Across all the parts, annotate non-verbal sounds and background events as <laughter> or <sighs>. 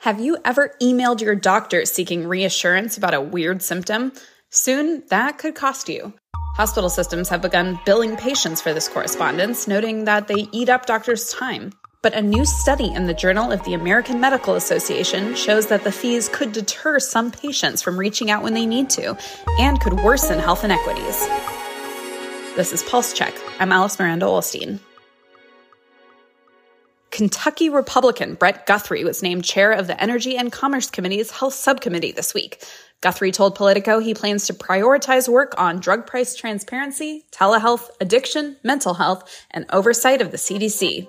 Have you ever emailed your doctor seeking reassurance about a weird symptom? Soon, that could cost you. Hospital systems have begun billing patients for this correspondence, noting that they eat up doctors' time. But a new study in the Journal of the American Medical Association shows that the fees could deter some patients from reaching out when they need to and could worsen health inequities. This is Pulse Check. I'm Alice Miranda Ollstein. Kentucky Republican Brett Guthrie was named chair of the Energy and Commerce Committee's Health Subcommittee this week. Guthrie told Politico he plans to prioritize work on drug price transparency, telehealth, addiction, mental health, and oversight of the CDC.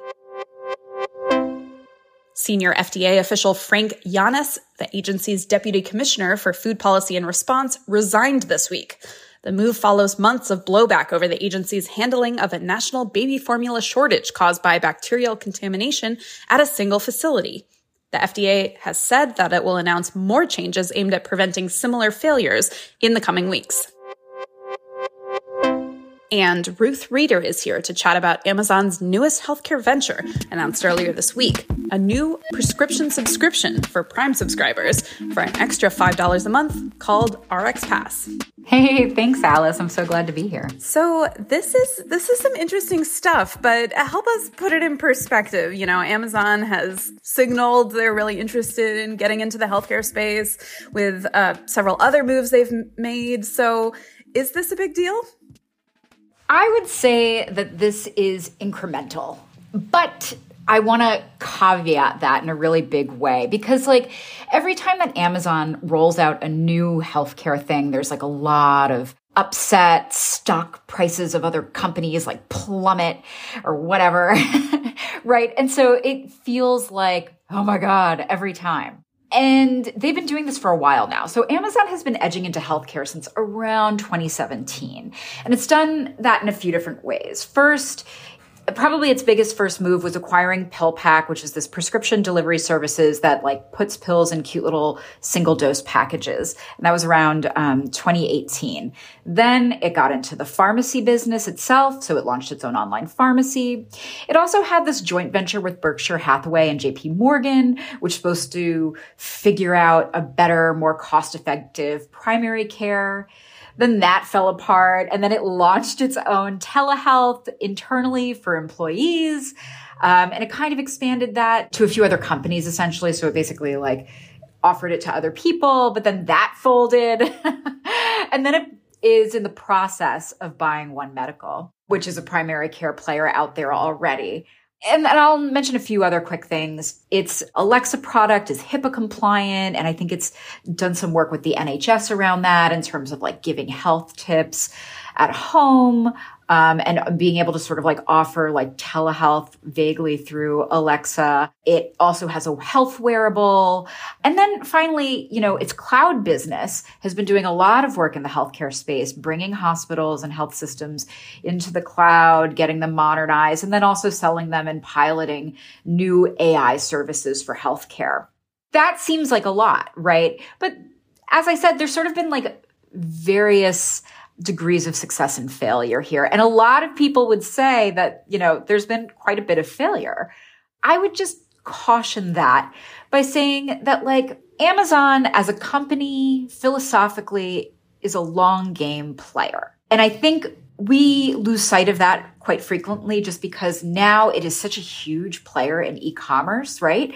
Senior FDA official Frank Yiannas, the agency's deputy commissioner for food policy and response, resigned this week. The move follows months of blowback over the agency's handling of a national baby formula shortage caused by bacterial contamination at a single facility. The FDA has said that it will announce more changes aimed at preventing similar failures in the coming weeks. And Ruth Reader is here to chat about Amazon's newest healthcare venture announced earlier this week a new prescription subscription for Prime subscribers for an extra $5 a month called RxPass. Hey, thanks Alice. I'm so glad to be here. So, this is this is some interesting stuff, but help us put it in perspective. You know, Amazon has signaled they're really interested in getting into the healthcare space with uh, several other moves they've made. So, is this a big deal? I would say that this is incremental, but I want to caveat that in a really big way because, like, every time that Amazon rolls out a new healthcare thing, there's like a lot of upset stock prices of other companies like plummet or whatever. <laughs> right. And so it feels like, oh my God, every time. And they've been doing this for a while now. So Amazon has been edging into healthcare since around 2017. And it's done that in a few different ways. First, probably its biggest first move was acquiring PillPack, which is this prescription delivery services that like puts pills in cute little single dose packages. And that was around um, 2018. Then it got into the pharmacy business itself. So it launched its own online pharmacy. It also had this joint venture with Berkshire Hathaway and JP Morgan, which was supposed to figure out a better, more cost effective primary care. Then that fell apart. And then it launched its own telehealth internally for employees. Um, and it kind of expanded that to a few other companies essentially. So it basically like offered it to other people, but then that folded. <laughs> and then it is in the process of buying One Medical, which is a primary care player out there already. And, and I'll mention a few other quick things. Its Alexa product is HIPAA compliant, and I think it's done some work with the NHS around that in terms of like giving health tips at home um, and being able to sort of like offer like telehealth vaguely through Alexa. It also has a health wearable. And then finally, you know, its cloud business has been doing a lot of work in the healthcare space, bringing hospitals and health systems into the cloud, getting them modernized, and then also selling them and piloting new AI services for healthcare. That seems like a lot, right? But as I said, there's sort of been like various degrees of success and failure here. And a lot of people would say that, you know, there's been quite a bit of failure. I would just caution that by saying that like Amazon as a company philosophically is a long game player. And I think we lose sight of that quite frequently just because now it is such a huge player in e-commerce, right?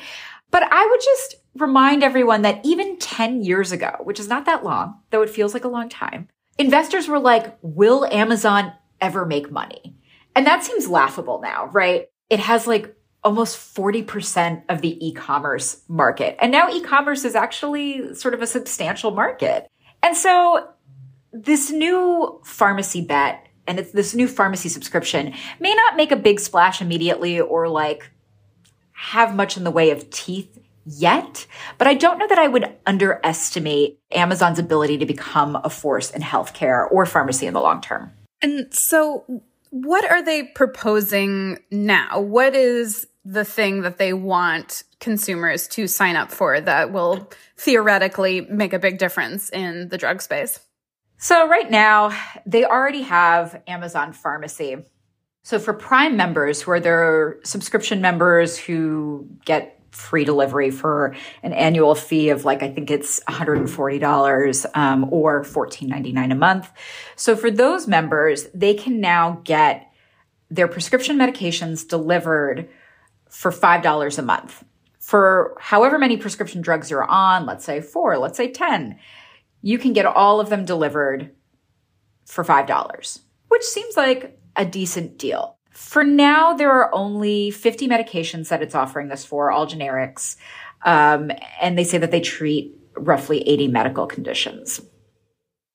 But I would just remind everyone that even 10 years ago, which is not that long, though it feels like a long time, investors were like, will Amazon ever make money? And that seems laughable now, right? It has like almost 40% of the e-commerce market. And now e-commerce is actually sort of a substantial market. And so this new pharmacy bet and it's this new pharmacy subscription may not make a big splash immediately or like have much in the way of teeth yet, but I don't know that I would underestimate Amazon's ability to become a force in healthcare or pharmacy in the long term. And so, what are they proposing now? What is the thing that they want consumers to sign up for that will theoretically make a big difference in the drug space? So, right now, they already have Amazon Pharmacy. So, for Prime members who are their subscription members who get free delivery for an annual fee of like I think it's $140 um, or $14.99 a month. So for those members, they can now get their prescription medications delivered for $5 a month. For however many prescription drugs you're on, let's say four, let's say 10, you can get all of them delivered for $5, which seems like a decent deal. For now, there are only 50 medications that it's offering this for, all generics. Um, and they say that they treat roughly 80 medical conditions.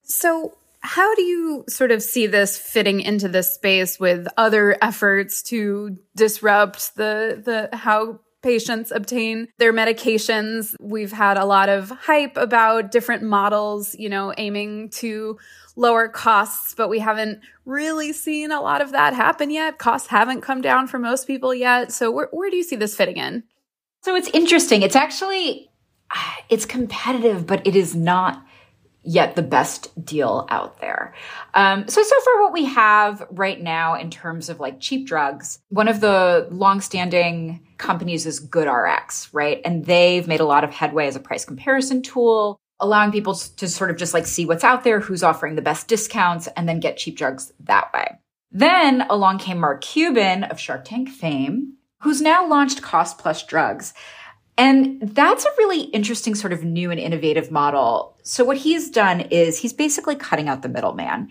So, how do you sort of see this fitting into this space with other efforts to disrupt the the how patients obtain their medications. We've had a lot of hype about different models, you know, aiming to lower costs, but we haven't really seen a lot of that happen yet. Costs haven't come down for most people yet. So where, where do you see this fitting in? So it's interesting. It's actually <sighs> it's competitive, but it is not yet the best deal out there. Um, so, so far what we have right now in terms of like cheap drugs, one of the longstanding companies is GoodRx, right? And they've made a lot of headway as a price comparison tool, allowing people to sort of just like see what's out there, who's offering the best discounts, and then get cheap drugs that way. Then along came Mark Cuban of Shark Tank fame, who's now launched Cost Plus Drugs. And that's a really interesting sort of new and innovative model. So what he's done is he's basically cutting out the middleman.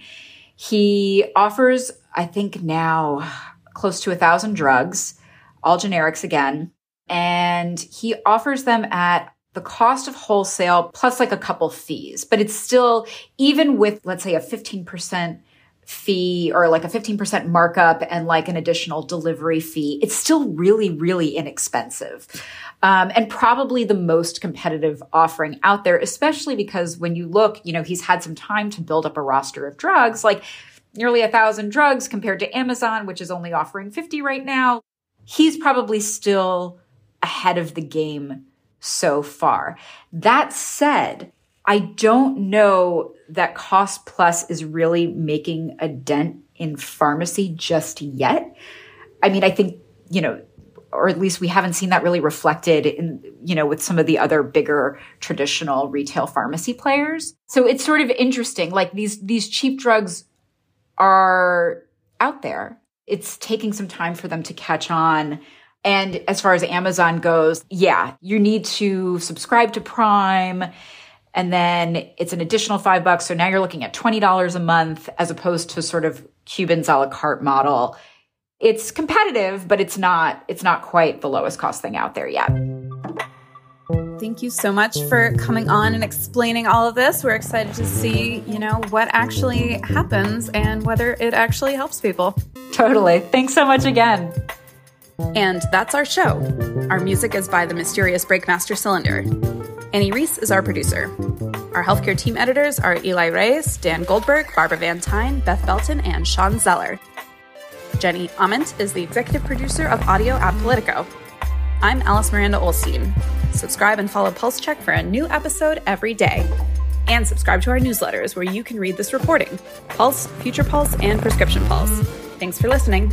He offers, I think now close to a thousand drugs, all generics again. And he offers them at the cost of wholesale plus like a couple fees, but it's still, even with, let's say a 15% fee or like a 15% markup and like an additional delivery fee, it's still really, really inexpensive. Um, and probably the most competitive offering out there, especially because when you look, you know, he's had some time to build up a roster of drugs, like nearly a thousand drugs compared to Amazon, which is only offering 50 right now. He's probably still ahead of the game so far. That said, I don't know that cost plus is really making a dent in pharmacy just yet. I mean, I think, you know, or at least we haven't seen that really reflected in, you know, with some of the other bigger traditional retail pharmacy players. So it's sort of interesting. Like these, these cheap drugs are out there. It's taking some time for them to catch on. And as far as Amazon goes, yeah, you need to subscribe to Prime and then it's an additional five bucks. So now you're looking at $20 a month as opposed to sort of Cuban's a la carte model. It's competitive, but it's not, it's not quite the lowest cost thing out there yet. Thank you so much for coming on and explaining all of this. We're excited to see, you know, what actually happens and whether it actually helps people. Totally. Thanks so much again. And that's our show. Our music is by the mysterious Breakmaster Cylinder. Annie Reese is our producer. Our healthcare team editors are Eli Reyes, Dan Goldberg, Barbara Van Tyne, Beth Belton, and Sean Zeller. Jenny Ament is the executive producer of audio at Politico. I'm Alice Miranda Ollstein. Subscribe and follow Pulse Check for a new episode every day. And subscribe to our newsletters where you can read this reporting Pulse, Future Pulse, and Prescription Pulse. Thanks for listening.